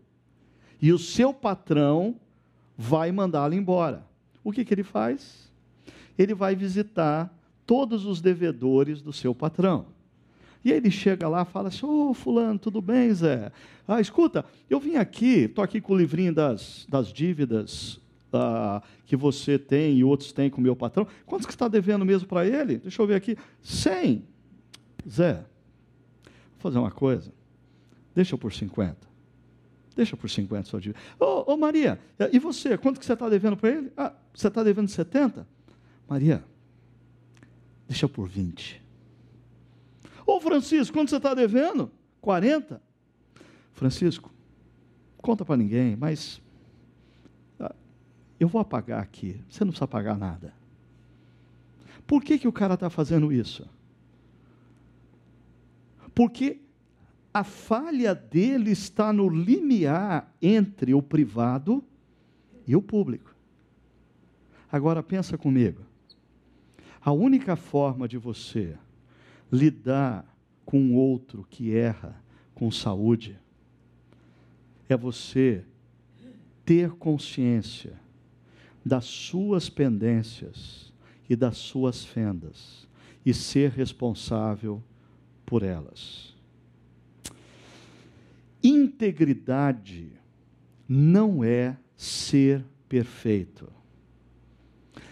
E o seu patrão vai mandá-lo embora. O que, que ele faz? Ele vai visitar todos os devedores do seu patrão. E aí ele chega lá e fala assim: Ô oh, Fulano, tudo bem, Zé? Ah, escuta, eu vim aqui, estou aqui com o livrinho das, das dívidas ah, que você tem e outros têm com o meu patrão. Quantos que está devendo mesmo para ele? Deixa eu ver aqui. 100. Zé, vou fazer uma coisa. Deixa por 50. Deixa por 50 sua dívida. Ô, Maria, e você? Quanto que você está devendo para ele? Ah, você está devendo 70? Maria, deixa por 20. Ô Francisco, quanto você está devendo? 40? Francisco, conta para ninguém, mas ah, eu vou apagar aqui. Você não precisa pagar nada. Por que, que o cara está fazendo isso? Porque a falha dele está no limiar entre o privado e o público. Agora pensa comigo. A única forma de você lidar com outro que erra com saúde é você ter consciência das suas pendências e das suas fendas e ser responsável por elas. Integridade não é ser perfeito.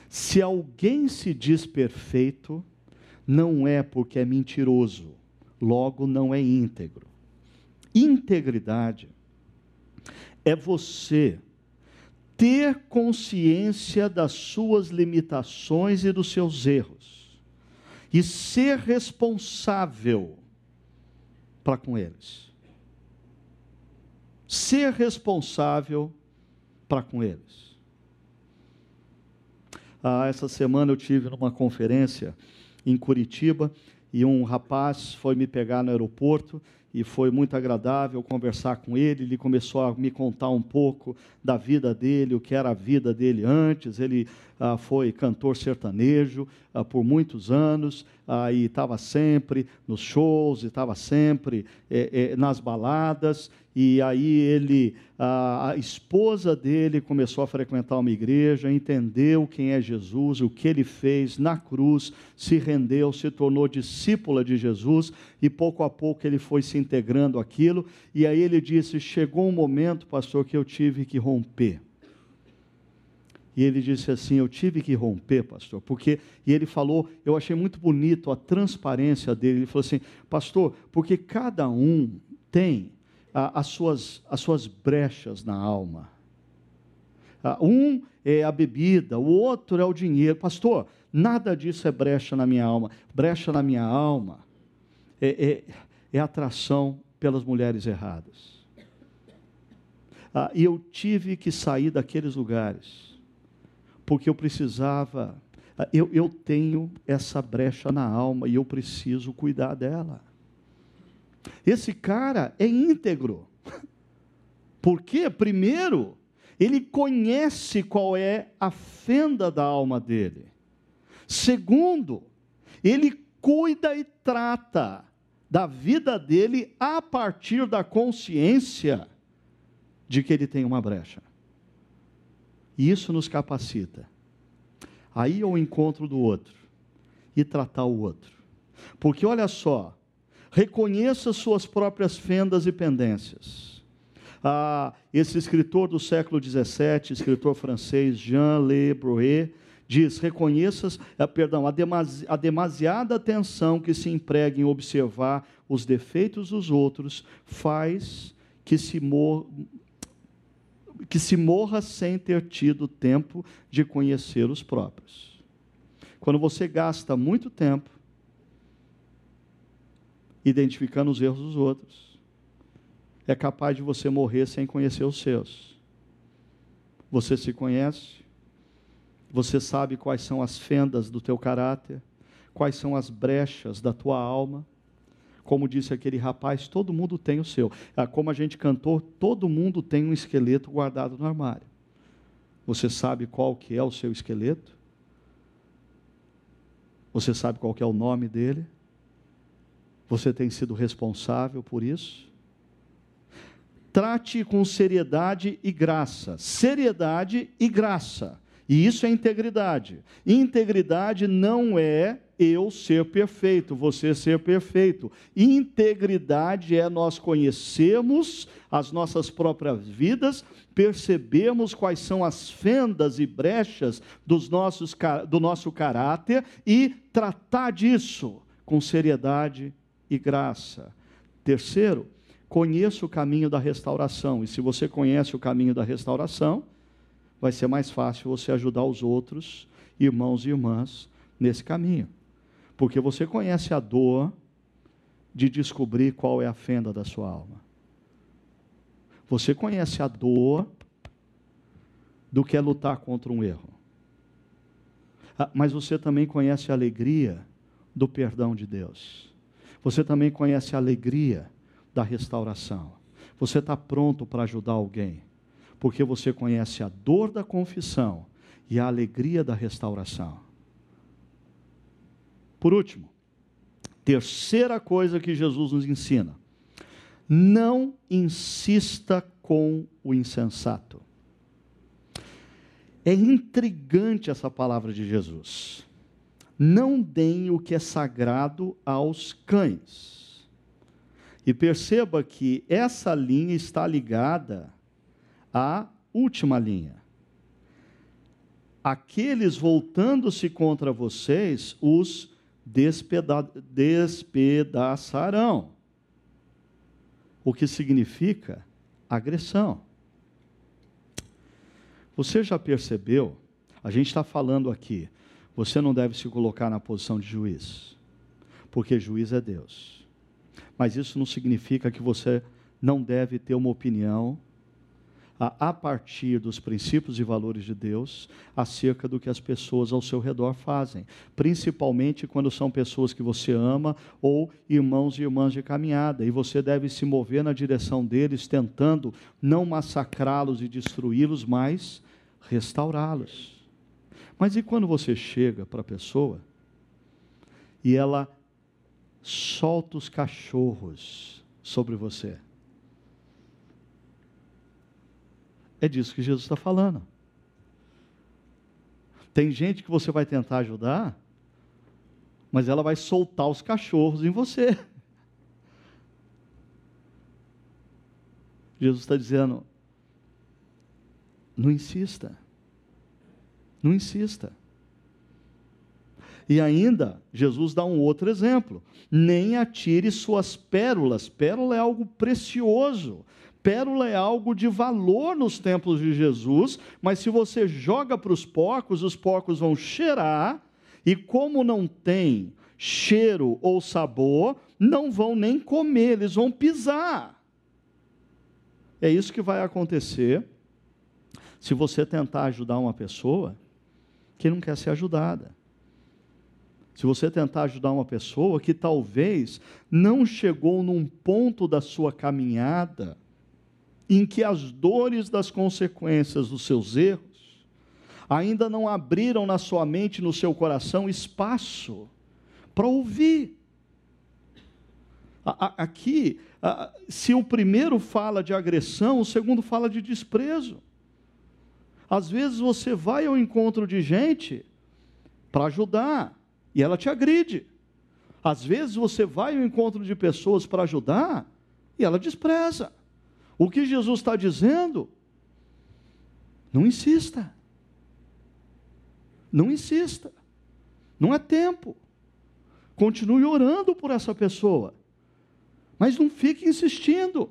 Se alguém se diz perfeito, não é porque é mentiroso, logo não é íntegro. Integridade é você ter consciência das suas limitações e dos seus erros e ser responsável para com eles ser responsável para com eles. Ah, essa semana eu tive numa conferência em Curitiba e um rapaz foi me pegar no aeroporto e foi muito agradável conversar com ele. Ele começou a me contar um pouco da vida dele, o que era a vida dele antes. Ele ah, foi cantor sertanejo ah, por muitos anos ah, e estava sempre nos shows, estava sempre eh, eh, nas baladas. E aí ele, a, a, esposa dele começou a frequentar uma igreja, entendeu quem é Jesus, o que ele fez na cruz, se rendeu, se tornou discípula de Jesus e pouco a pouco ele foi se integrando aquilo. E aí ele disse: chegou um momento, pastor, que eu tive que romper. E ele disse assim: Eu tive que romper, pastor, porque. E ele falou, eu achei muito bonito a transparência dele. Ele falou assim: Pastor, porque cada um tem as, suas, as suas brechas na alma. um é a bebida, o outro é o dinheiro. Pastor, nada disso é brecha na minha alma. Brecha na minha alma é, é, é atração pelas mulheres erradas. Ah, e eu tive que sair daqueles lugares, porque eu precisava, eu, eu tenho essa brecha na alma e eu preciso cuidar dela. Esse cara é íntegro. Porque, primeiro, ele conhece qual é a fenda da alma dele. Segundo, ele cuida e trata da vida dele a partir da consciência de que ele tem uma brecha. E isso nos capacita a ir ao encontro do outro e tratar o outro. Porque olha só, reconheça suas próprias fendas e pendências. Ah, esse escritor do século XVII, escritor francês Jean Le Bruet, diz: reconheça, ah, perdão, a, demasi, a demasiada atenção que se emprega em observar os defeitos dos outros faz que se, mor, que se morra sem ter tido tempo de conhecer os próprios. Quando você gasta muito tempo identificando os erros dos outros. É capaz de você morrer sem conhecer os seus. Você se conhece, você sabe quais são as fendas do teu caráter, quais são as brechas da tua alma. Como disse aquele rapaz, todo mundo tem o seu. Ah, como a gente cantou, todo mundo tem um esqueleto guardado no armário. Você sabe qual que é o seu esqueleto? Você sabe qual que é o nome dele? Você tem sido responsável por isso? Trate com seriedade e graça. Seriedade e graça. E isso é integridade. Integridade não é eu ser perfeito, você ser perfeito. Integridade é nós conhecermos as nossas próprias vidas, percebermos quais são as fendas e brechas dos nossos, do nosso caráter e tratar disso com seriedade e graça. Terceiro, conheça o caminho da restauração. E se você conhece o caminho da restauração, vai ser mais fácil você ajudar os outros, irmãos e irmãs, nesse caminho. Porque você conhece a dor de descobrir qual é a fenda da sua alma. Você conhece a dor do que é lutar contra um erro. Ah, mas você também conhece a alegria do perdão de Deus. Você também conhece a alegria da restauração. Você está pronto para ajudar alguém, porque você conhece a dor da confissão e a alegria da restauração. Por último, terceira coisa que Jesus nos ensina: não insista com o insensato. É intrigante essa palavra de Jesus. Não deem o que é sagrado aos cães. E perceba que essa linha está ligada à última linha. Aqueles voltando-se contra vocês os despeda despedaçarão. O que significa agressão. Você já percebeu? A gente está falando aqui. Você não deve se colocar na posição de juiz, porque juiz é Deus. Mas isso não significa que você não deve ter uma opinião a, partir dos princípios e valores de Deus acerca do que as pessoas ao seu redor fazem, principalmente quando são pessoas que você ama ou irmãos e irmãs de caminhada, e você deve se mover na direção deles, tentando não massacrá-los e destruí-los, mas restaurá-los. Mas e quando você chega para a pessoa e ela solta os cachorros sobre você? É disso que Jesus está falando. Tem gente que você vai tentar ajudar, mas ela vai soltar os cachorros em você. Jesus está dizendo: não insista. Não insista. E ainda, Jesus dá um outro exemplo: nem atire suas pérolas. Pérola é algo precioso. Pérola é algo de valor nos templos de Jesus, mas se você joga para os porcos, os porcos vão cheirar, e como não tem cheiro ou sabor, não vão nem comer, eles vão pisar. É isso que vai acontecer se você tentar ajudar uma pessoa que não quer ser ajudada. Se você tentar ajudar uma pessoa que talvez não chegou num ponto da sua caminhada em que as dores das consequências dos seus erros ainda não abriram na sua mente, no seu coração, espaço para ouvir. Aqui, se o primeiro fala de agressão, o segundo fala de desprezo. Às vezes você vai ao encontro de gente para ajudar e ela te agride. Às vezes você vai ao encontro de pessoas para ajudar e ela despreza. O que Jesus está dizendo? Não insista. Não insista. Não é tempo. Continue orando por essa pessoa. Mas não fique insistindo,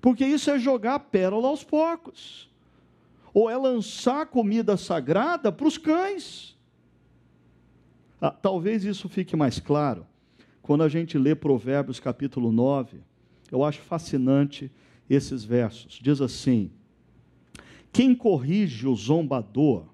porque isso é jogar pérola aos porcos. Ou é lançar comida sagrada para os cães. Ah, talvez isso fique mais claro quando a gente lê Provérbios capítulo 9. Eu acho fascinante esses versos. Diz assim: Quem corrige o zombador,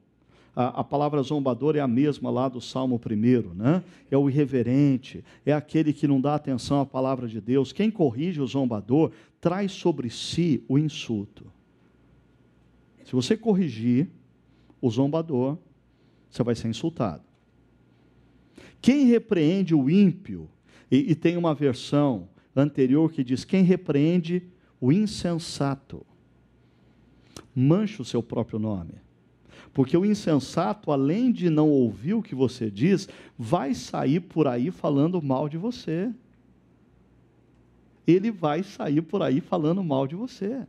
a, a, palavra zombador é a mesma lá do Salmo 1, né? É o irreverente, é aquele que não dá atenção à palavra de Deus. Quem corrige o zombador traz sobre si o insulto. Se você corrigir o zombador, você vai ser insultado. Quem repreende o ímpio, e, e tem uma versão anterior que diz: quem repreende o insensato mancha o seu próprio nome. Porque o insensato, além de não ouvir o que você diz, vai sair por aí falando mal de você. Ele vai sair por aí falando mal de você.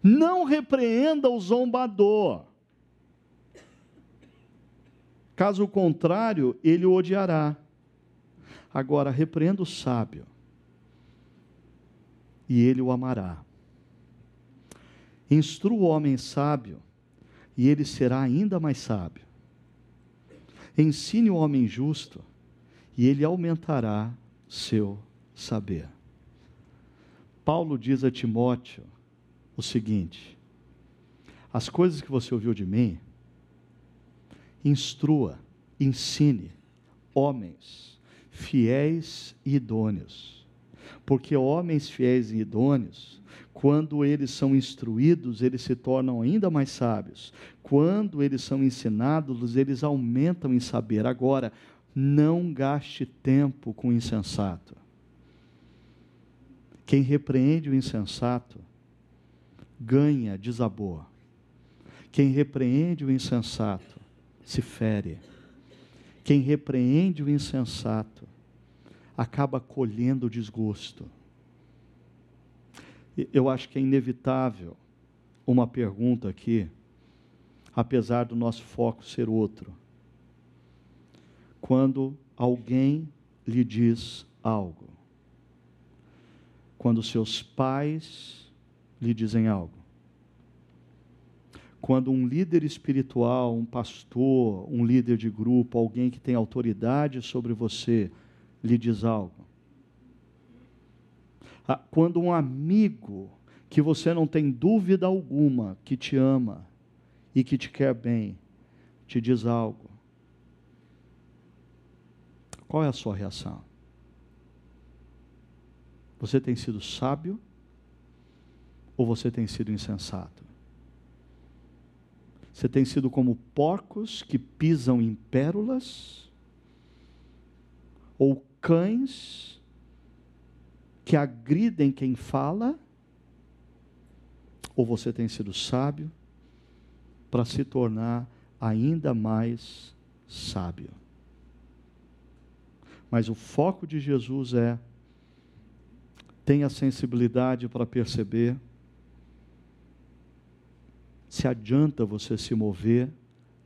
Não repreenda o zombador. Caso contrário, ele o odiará. Agora, repreenda o sábio e ele o amará. Instrua o homem sábio, e ele será ainda mais sábio. Ensine o homem justo, e ele aumentará seu saber. Paulo diz a Timóteo o seguinte: as coisas que você ouviu de mim, instrua, ensine homens fiéis e idôneos. Porque homens fiéis e idôneos, quando eles são instruídos, eles se tornam ainda mais sábios. Quando eles são ensinados, eles aumentam em saber. Agora, não gaste tempo com o insensato. Quem repreende o insensato ganha desabor. Quem repreende o insensato se fere. Quem repreende o insensato acaba colhendo desgosto. Eu acho que é inevitável uma pergunta aqui, apesar do nosso foco ser outro. Quando alguém lhe diz algo, quando seus pais lhe dizem algo, quando um líder espiritual, um pastor, um líder de grupo, alguém que tem autoridade sobre você, lhe diz algo. Ah, quando um amigo que você não tem dúvida alguma que te ama e que te quer bem, te diz algo. Qual é a sua reação? Você tem sido sábio ou você tem sido insensato? Você tem sido como porcos que pisam em pérolas? Ou cães que agridem quem fala? Ou você tem sido sábio para se tornar ainda mais sábio? Mas o foco de Jesus é tenha sensibilidade para perceber se adianta você se mover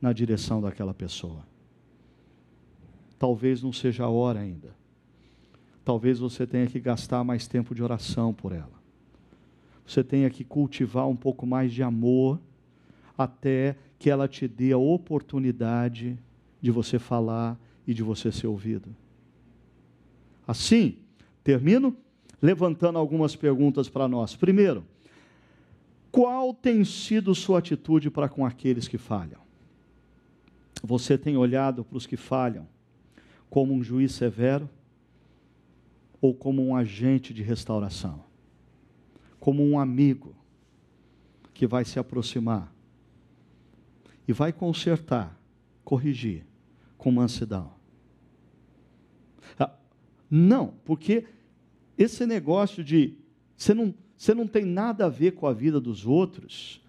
na direção daquela pessoa. Talvez não seja a hora ainda. Talvez você tenha que gastar mais tempo de oração por ela. Você tenha que cultivar um pouco mais de amor até que ela te dê a oportunidade de você falar e de você ser ouvido. Assim, termino levantando algumas perguntas para nós. Primeiro, qual tem sido sua atitude para com aqueles que falham? Você tem olhado para os que falham como um juiz severo ou como um agente de restauração? Como um amigo que vai se aproximar e vai consertar, corrigir com mansidão? Ah, não, porque esse negócio de você não você não tem nada a ver com a vida dos outros,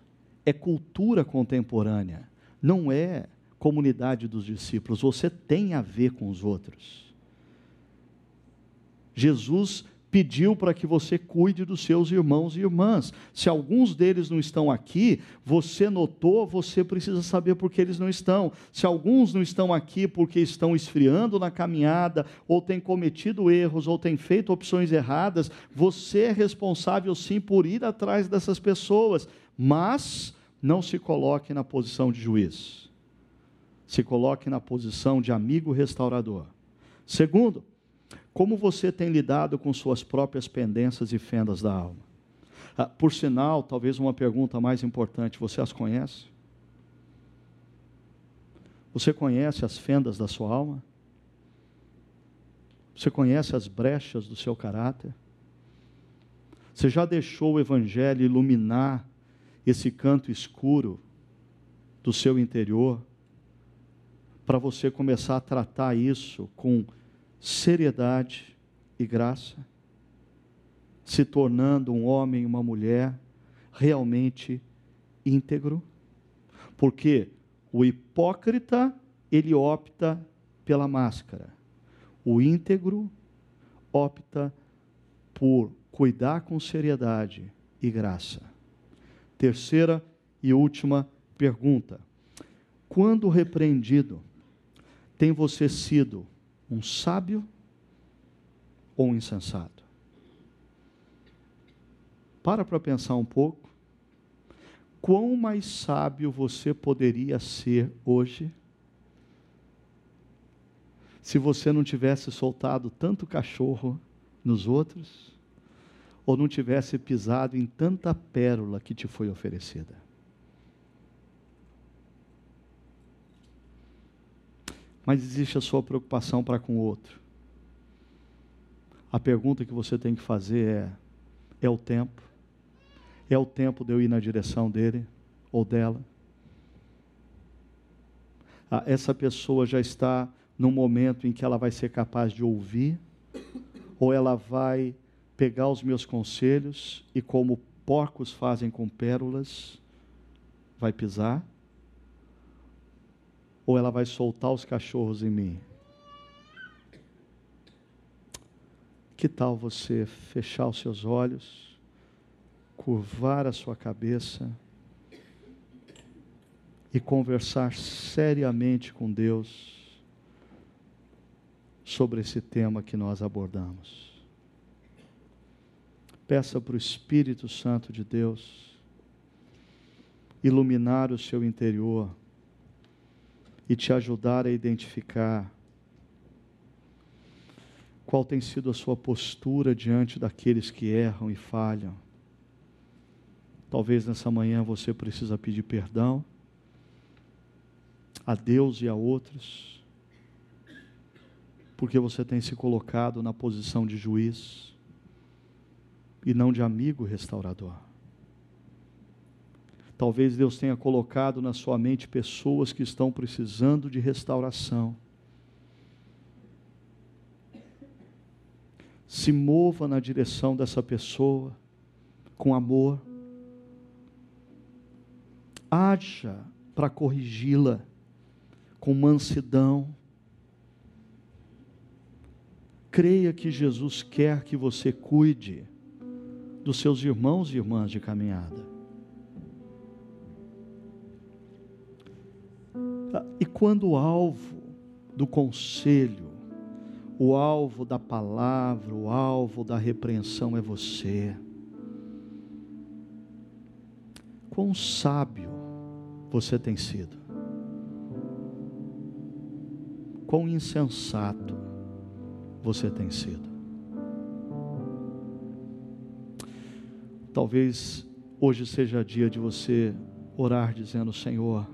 é cultura contemporânea, não é comunidade dos discípulos, você tem a ver com os outros. Jesus pediu para que você cuide dos seus irmãos e irmãs. Se alguns deles não estão aqui, você notou, você precisa saber por que eles não estão. Se alguns não estão aqui porque estão esfriando na caminhada, ou têm cometido erros, ou têm feito opções erradas, você é responsável sim por ir atrás dessas pessoas, mas não se coloque na posição de juiz. Se coloque na posição de amigo restaurador. Segundo, como você tem lidado com suas próprias pendências e fendas da alma? Ah, por sinal, talvez uma pergunta mais importante: você as conhece? Você conhece as fendas da sua alma? Você conhece as brechas do seu caráter? Você já deixou o Evangelho iluminar esse canto escuro do seu interior, para você começar a tratar isso com seriedade e graça, se tornando um homem e uma mulher realmente íntegro, porque o hipócrita, ele opta pela máscara, o íntegro opta por cuidar com seriedade e graça. Terceira e última pergunta: quando repreendido, tem você sido um sábio ou um insensato? Para para pensar um pouco. Quão mais sábio você poderia ser hoje se você não tivesse soltado tanto cachorro nos outros ou não tivesse pisado em tanta pérola que te foi oferecida? Mas existe a sua preocupação para com o outro. A pergunta que você tem que fazer é: é o tempo? É o tempo de eu ir na direção dele ou dela? Ah, essa pessoa já está num momento em que ela vai ser capaz de ouvir, ou ela vai pegar os meus conselhos e, como porcos fazem com pérolas, vai pisar? Ou ela vai soltar os cachorros em mim? Que tal você fechar os seus olhos, curvar a sua cabeça e conversar seriamente com Deus sobre esse tema que nós abordamos? Peça para o Espírito Santo de Deus iluminar o seu interior e te ajudar a identificar qual tem sido a sua postura diante daqueles que erram e falham. Talvez nessa manhã você precisa pedir perdão a Deus e a outros, porque você tem se colocado na posição de juiz e não de amigo restaurador. Talvez Deus tenha colocado na sua mente pessoas que estão precisando de restauração. Se mova na direção dessa pessoa com amor. Haja para corrigi-la com mansidão. Creia que Jesus quer que você cuide dos seus irmãos e irmãs de caminhada. Quando o alvo do conselho, o alvo da palavra, o alvo da repreensão é você, quão sábio você tem sido, quão insensato você tem sido. Talvez hoje seja dia de você orar dizendo: Senhor,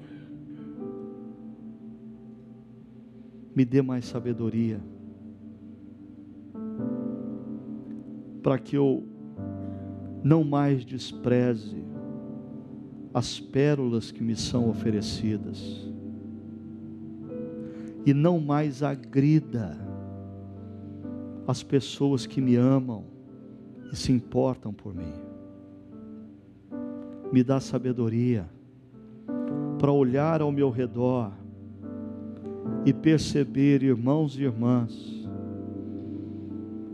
me dê mais sabedoria, para que eu não mais despreze as pérolas que me são oferecidas, e não mais agrida as pessoas que me amam e se importam por mim. Me dá sabedoria para olhar ao meu redor e perceber, irmãos e irmãs,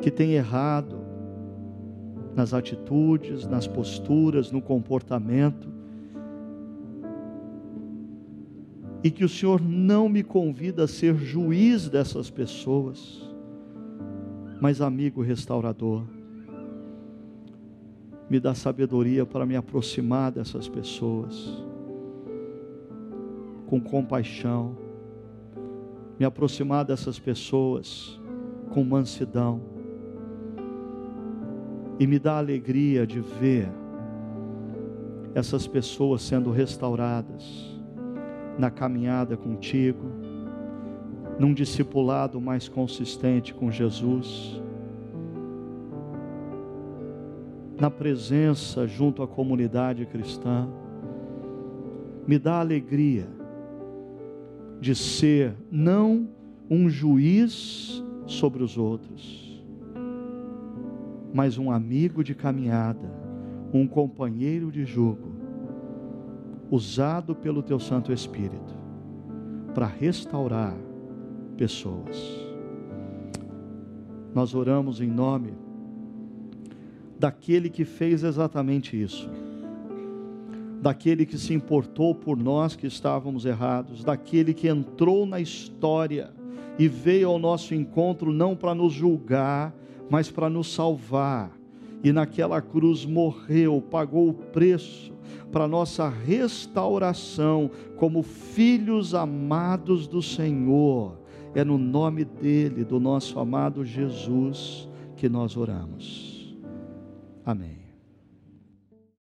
que tem errado nas atitudes, nas posturas, no comportamento, e que o Senhor não me convida a ser juiz dessas pessoas, mas amigo restaurador me dá sabedoria para me aproximar dessas pessoas, com compaixão, me aproximar dessas pessoas com mansidão, e me dá alegria de ver essas pessoas sendo restauradas na caminhada contigo, num discipulado mais consistente com Jesus na presença junto à comunidade cristã. Me dá alegria de ser não um juiz sobre os outros, mas um amigo de caminhada, um companheiro de jugo, usado pelo teu Santo Espírito para restaurar pessoas. Nós oramos em nome daquele que fez exatamente isso, daquele que se importou por nós que estávamos errados, daquele que entrou na história e veio ao nosso encontro não para nos julgar, mas para nos salvar. E naquela cruz morreu, pagou o preço para nossa restauração como filhos amados do Senhor. É no nome dele, do nosso amado Jesus, que nós oramos. Amém.